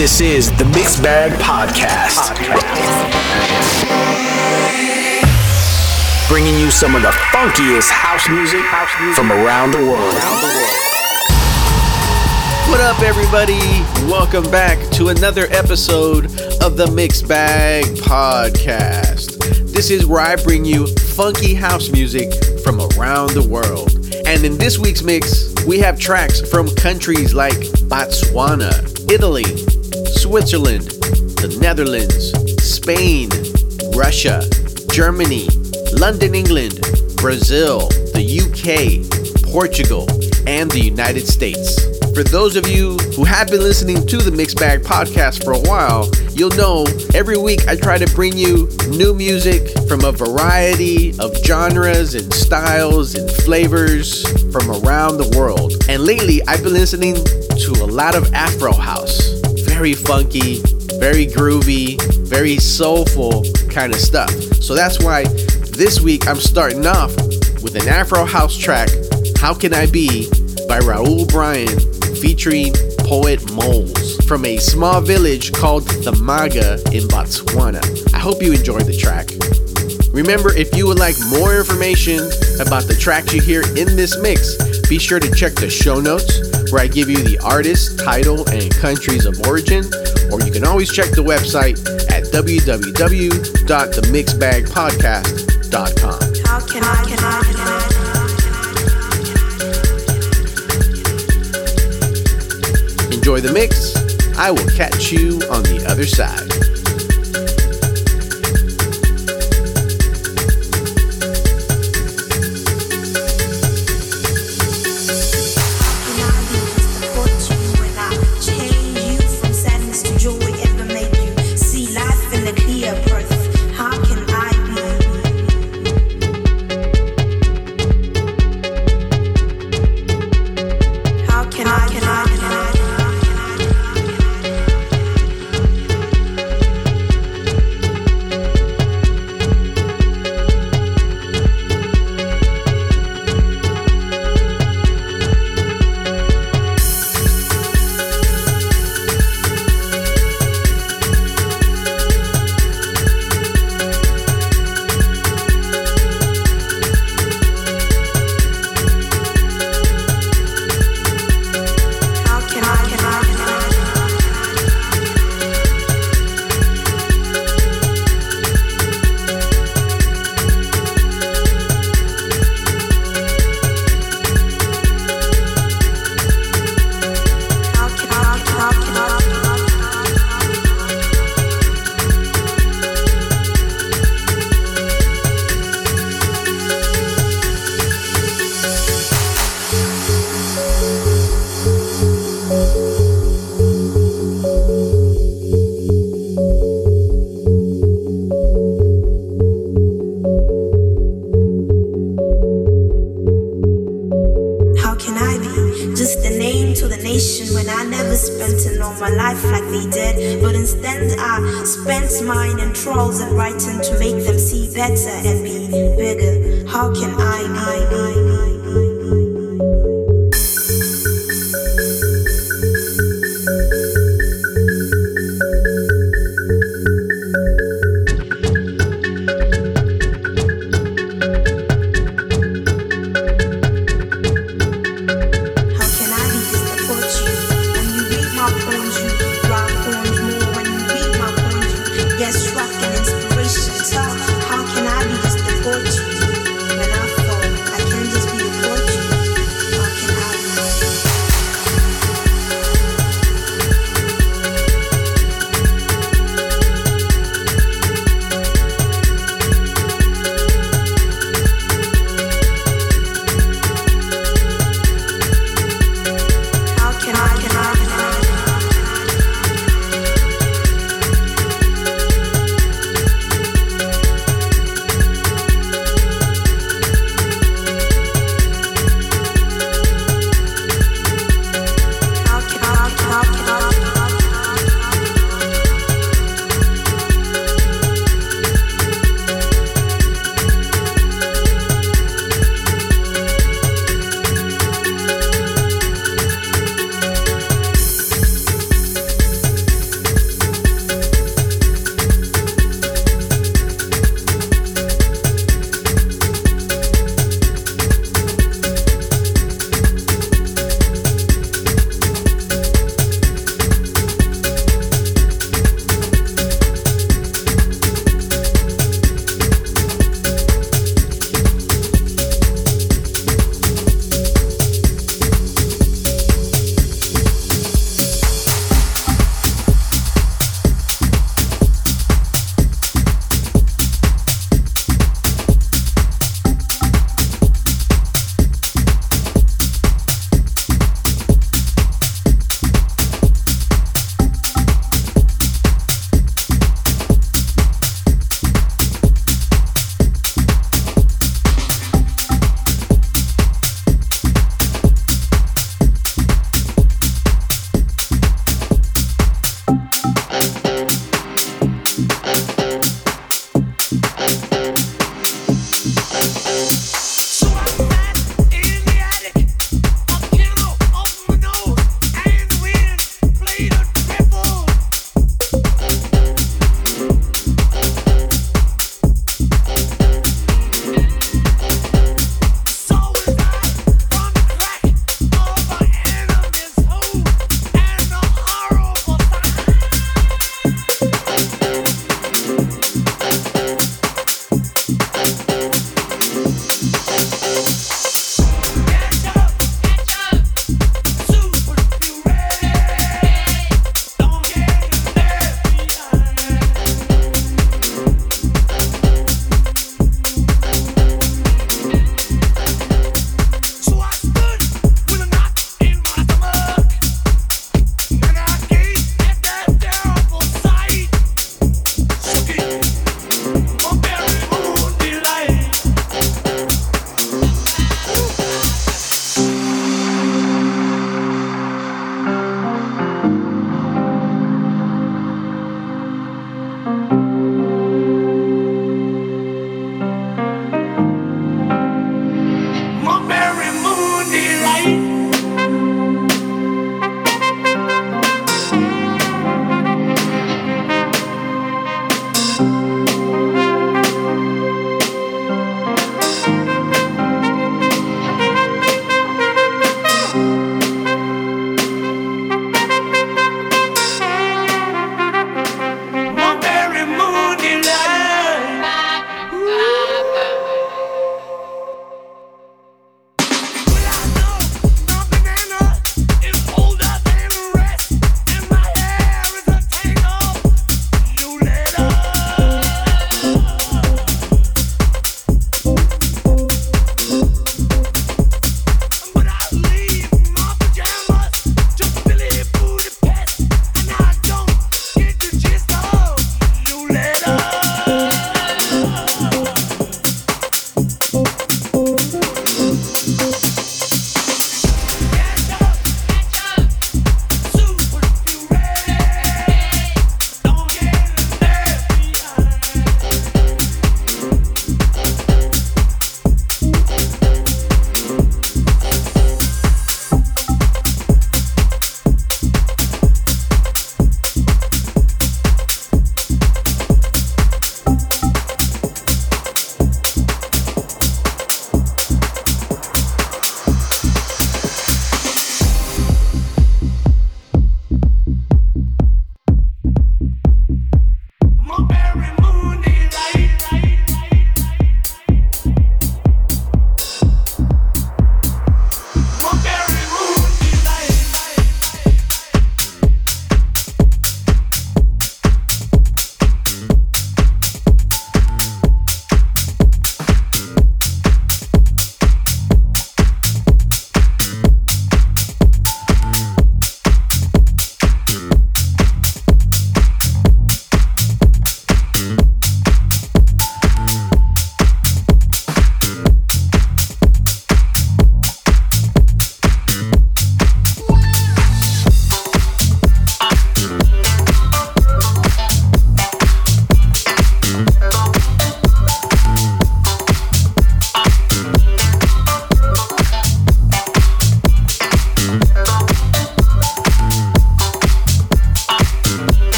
This is the Mixed Bag Podcast. Bringing you some of the funkiest house music from around the world. What up, everybody? Welcome back to another episode of the Mixed Bag Podcast. This is where I bring you funky house music from around the world. And in this week's mix, we have tracks from countries like Botswana, Italy, Switzerland, the Netherlands, Spain, Russia, Germany, London, England, Brazil, the UK, Portugal, and the United States. For those of you who have been listening to the Mixed Bag podcast for a while, you'll know every week I try to bring you new music from a variety of genres and styles and flavors from around the world. And lately, I've been listening to a lot of Afro House. Very funky, very groovy, very soulful kind of stuff. So that's why this week I'm starting off with an Afro House track, How Can I Be by Raul Bryan featuring Poet Molz from a small village called Thamaga in Botswana. I hope you enjoyed the track. Remember, if you would like more information about the tracks you hear in this mix, be sure to check the show notes where I give you the artist, title, and countries of origin, or you can always check the website at www.themixbagpodcast.com. How can I, can I, can I? Enjoy the mix. I will catch you on the other side.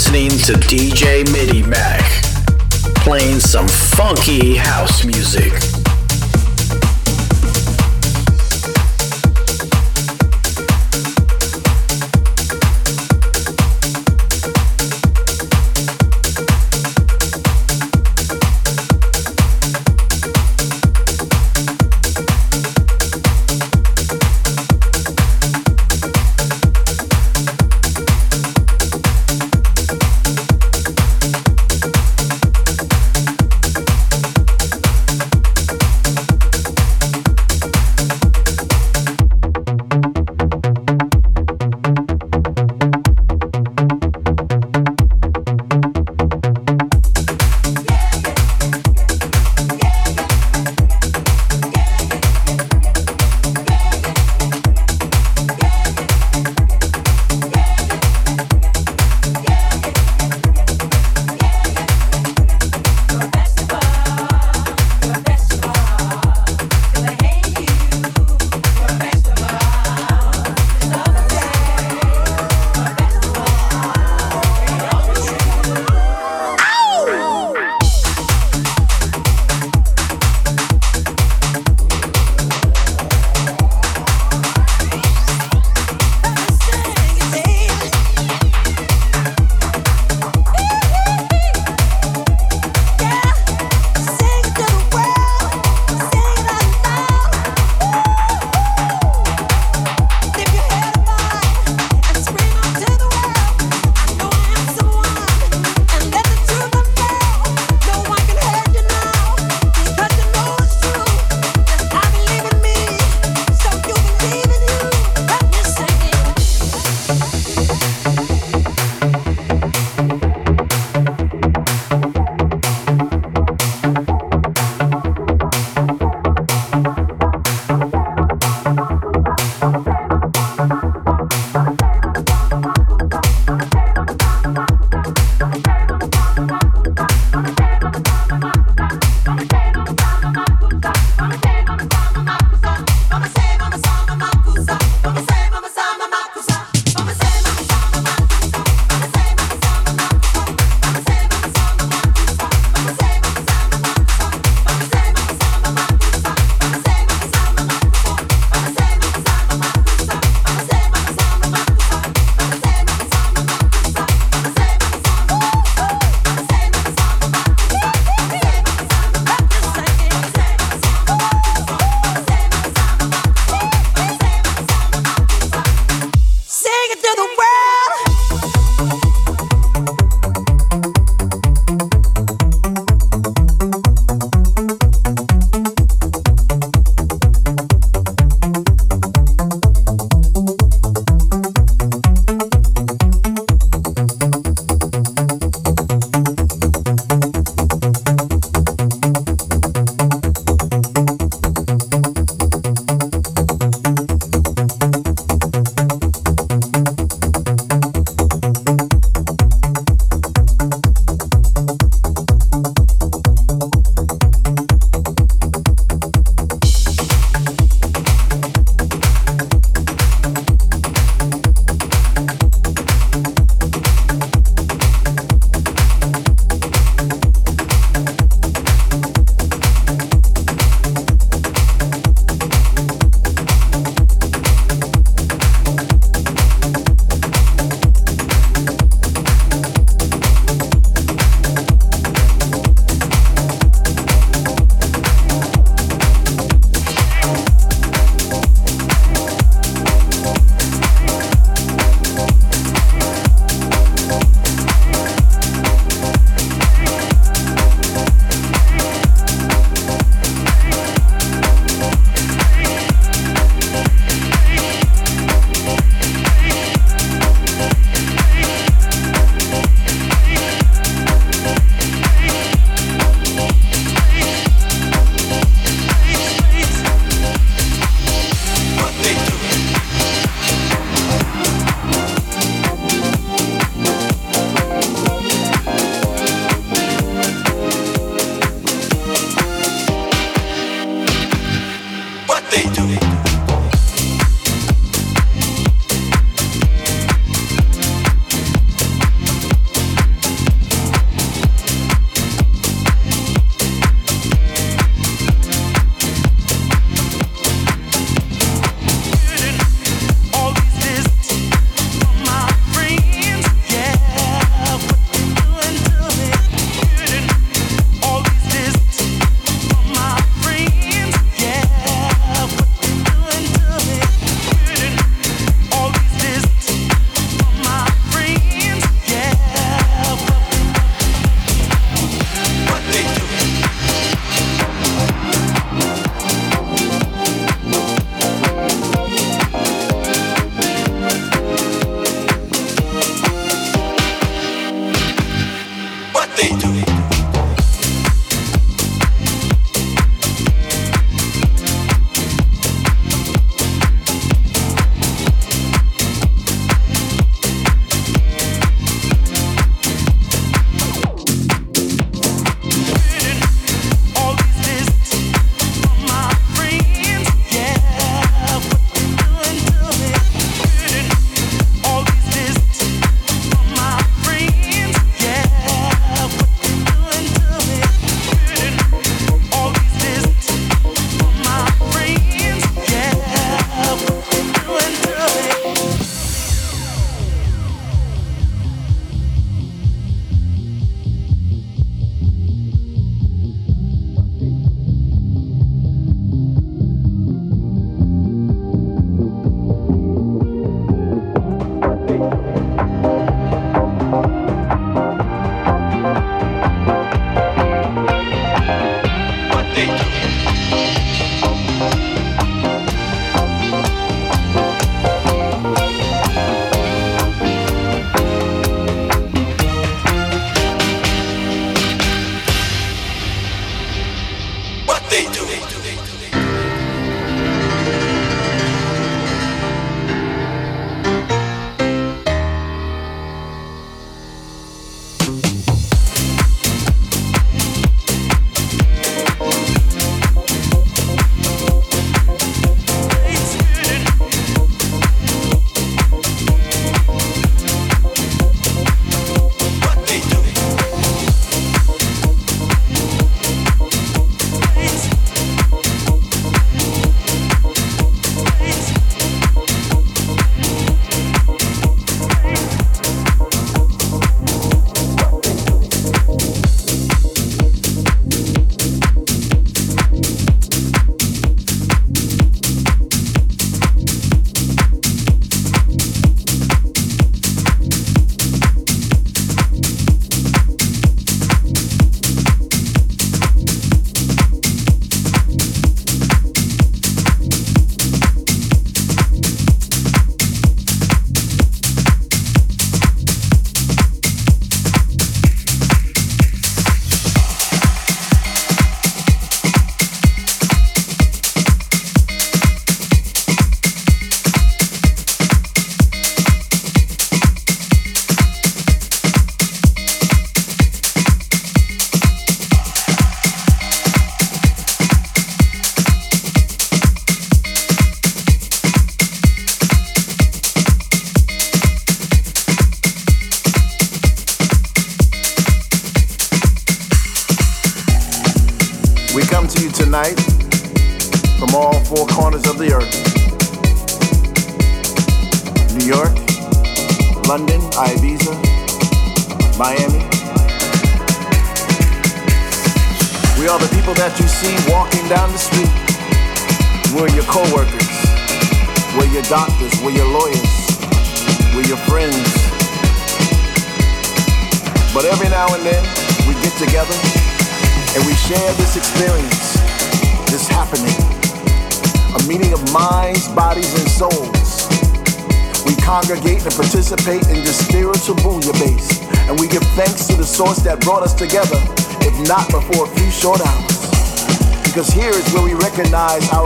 Listening to DJ MIDIMACK, playing some funky house music.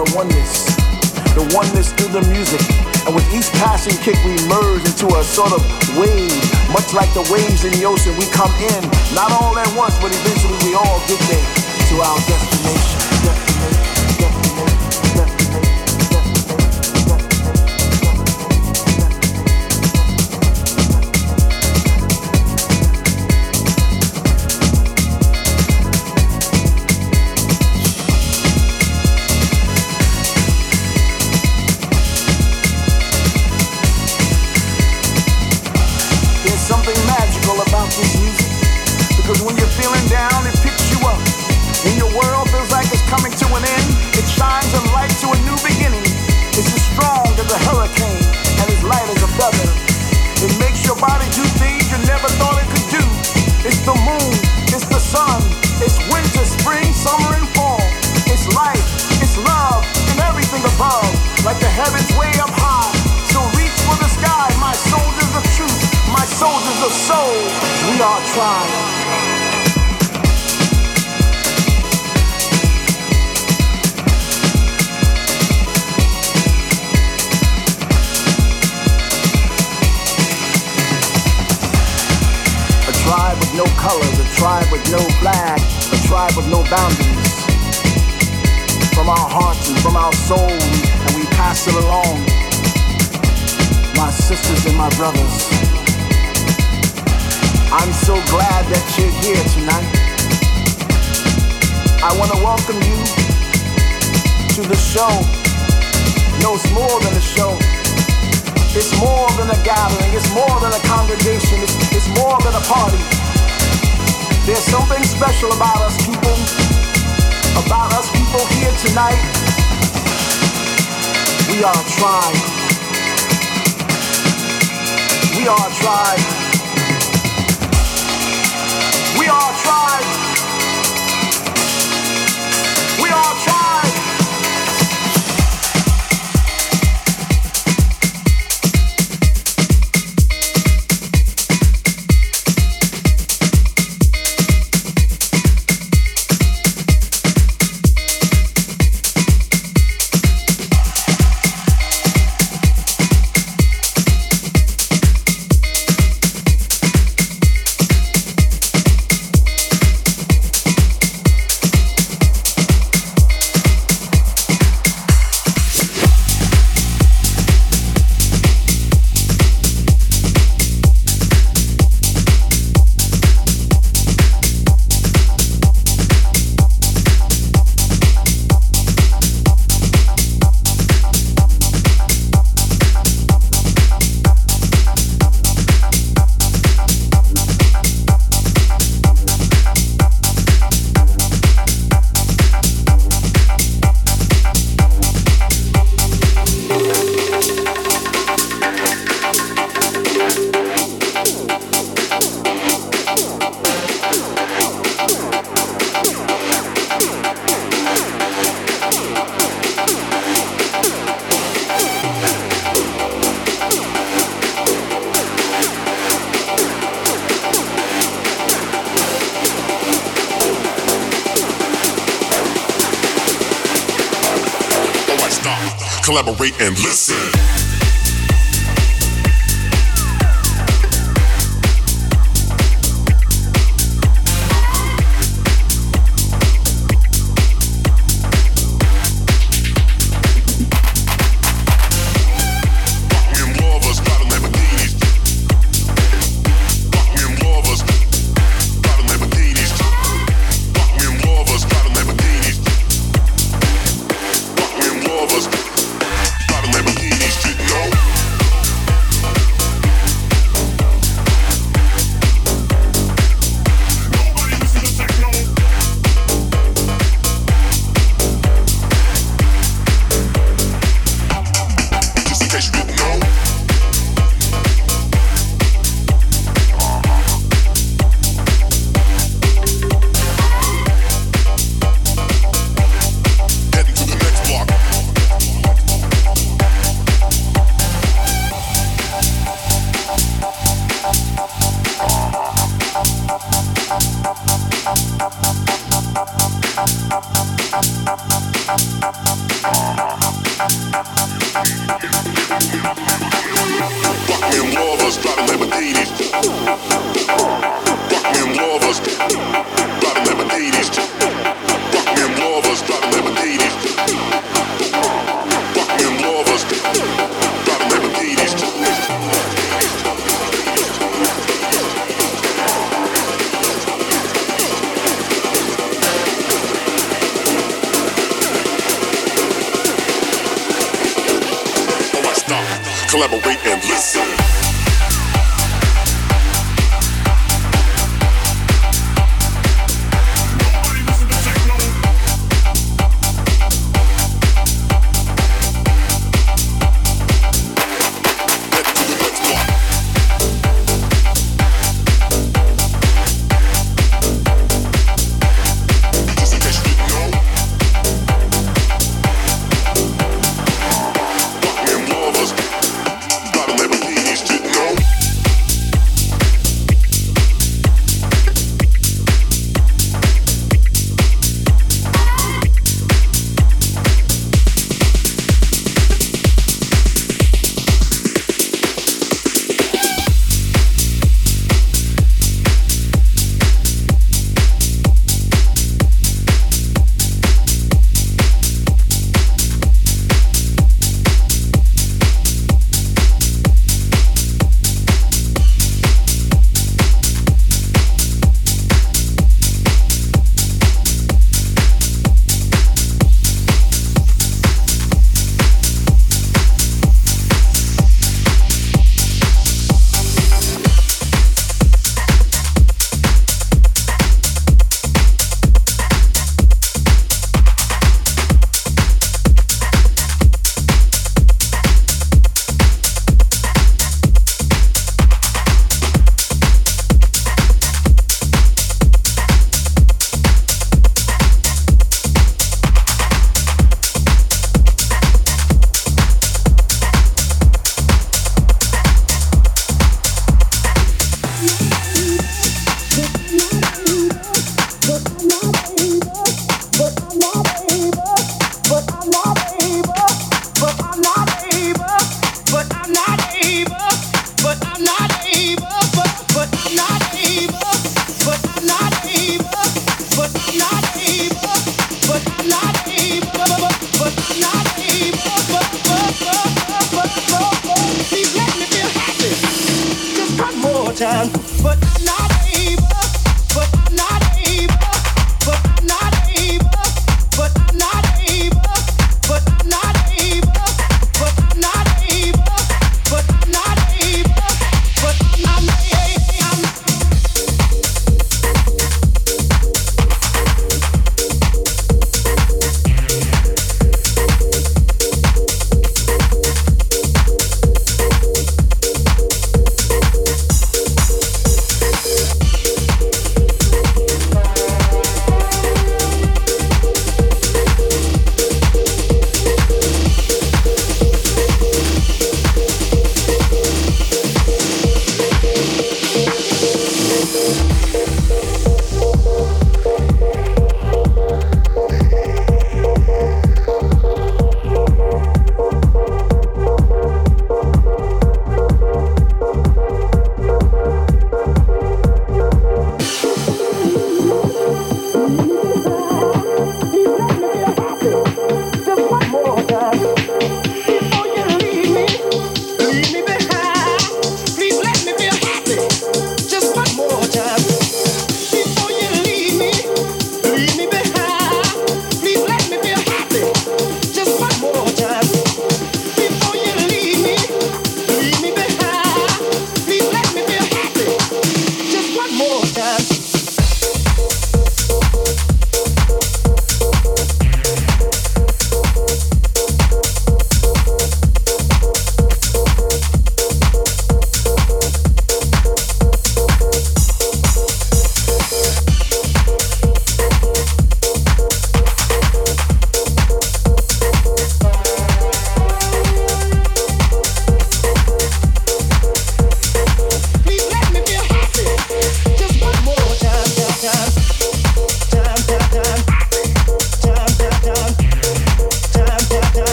Our oneness, the oneness through the music. And with each passing kick, we merge into a sort of wave, much like the waves in the ocean. We come in, not all at once, but eventually we all get there to our destination. destination, We. A tribe with no colors, a tribe with no flag, a tribe with no boundaries. From our hearts and from our soul, and we pass it along. My sisters and my brothers. I'm so glad that you're here tonight. I want to welcome you to the show. No, it's more than a show. It's more than a gathering. It's more than a congregation. It's, it's more than a party. There's something special about us people, about us people here tonight. We are a tribe. We are a tribe. We are a and listen.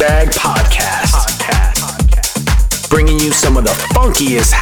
Bag Podcast. Bringing you some of the funkiest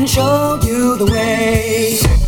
can show you the way.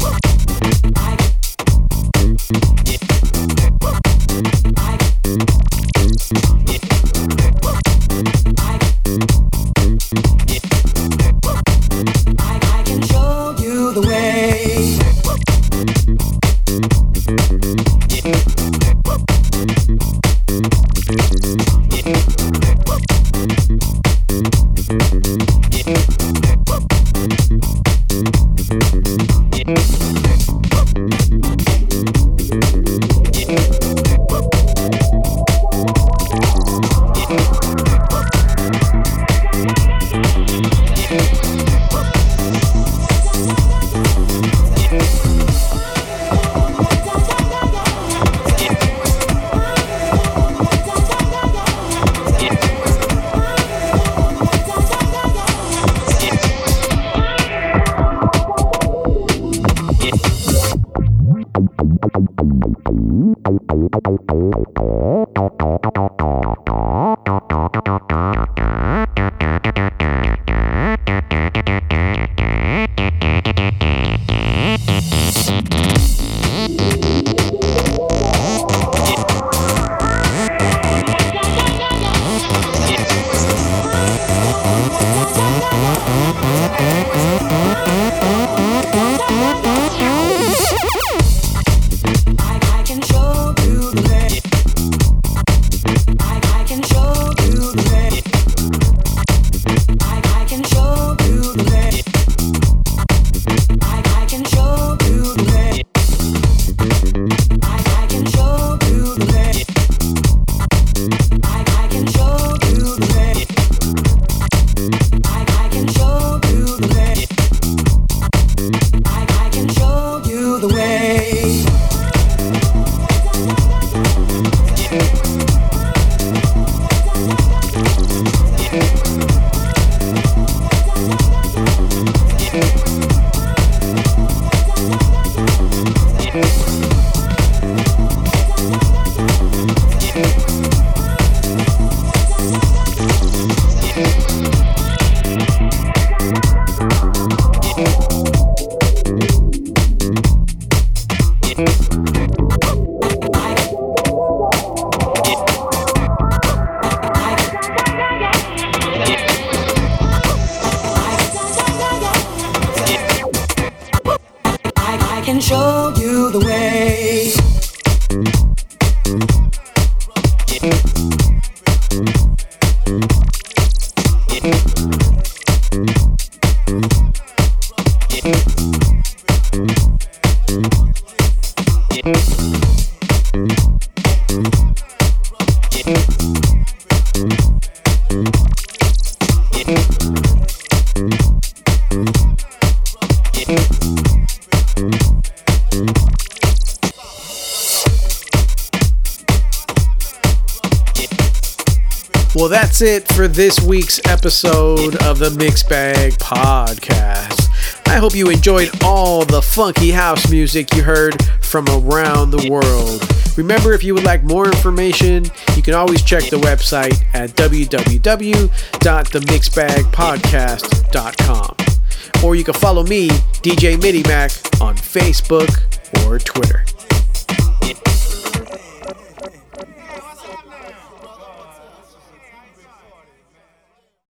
This week's episode of the Mix Bag Podcast. I hope you enjoyed all the funky house music you heard from around the world. Remember, if you would like more information, you can always check the website at www.themixbagpodcast.com. Or you can follow me, DJ MIDIMACK, on Facebook or Twitter.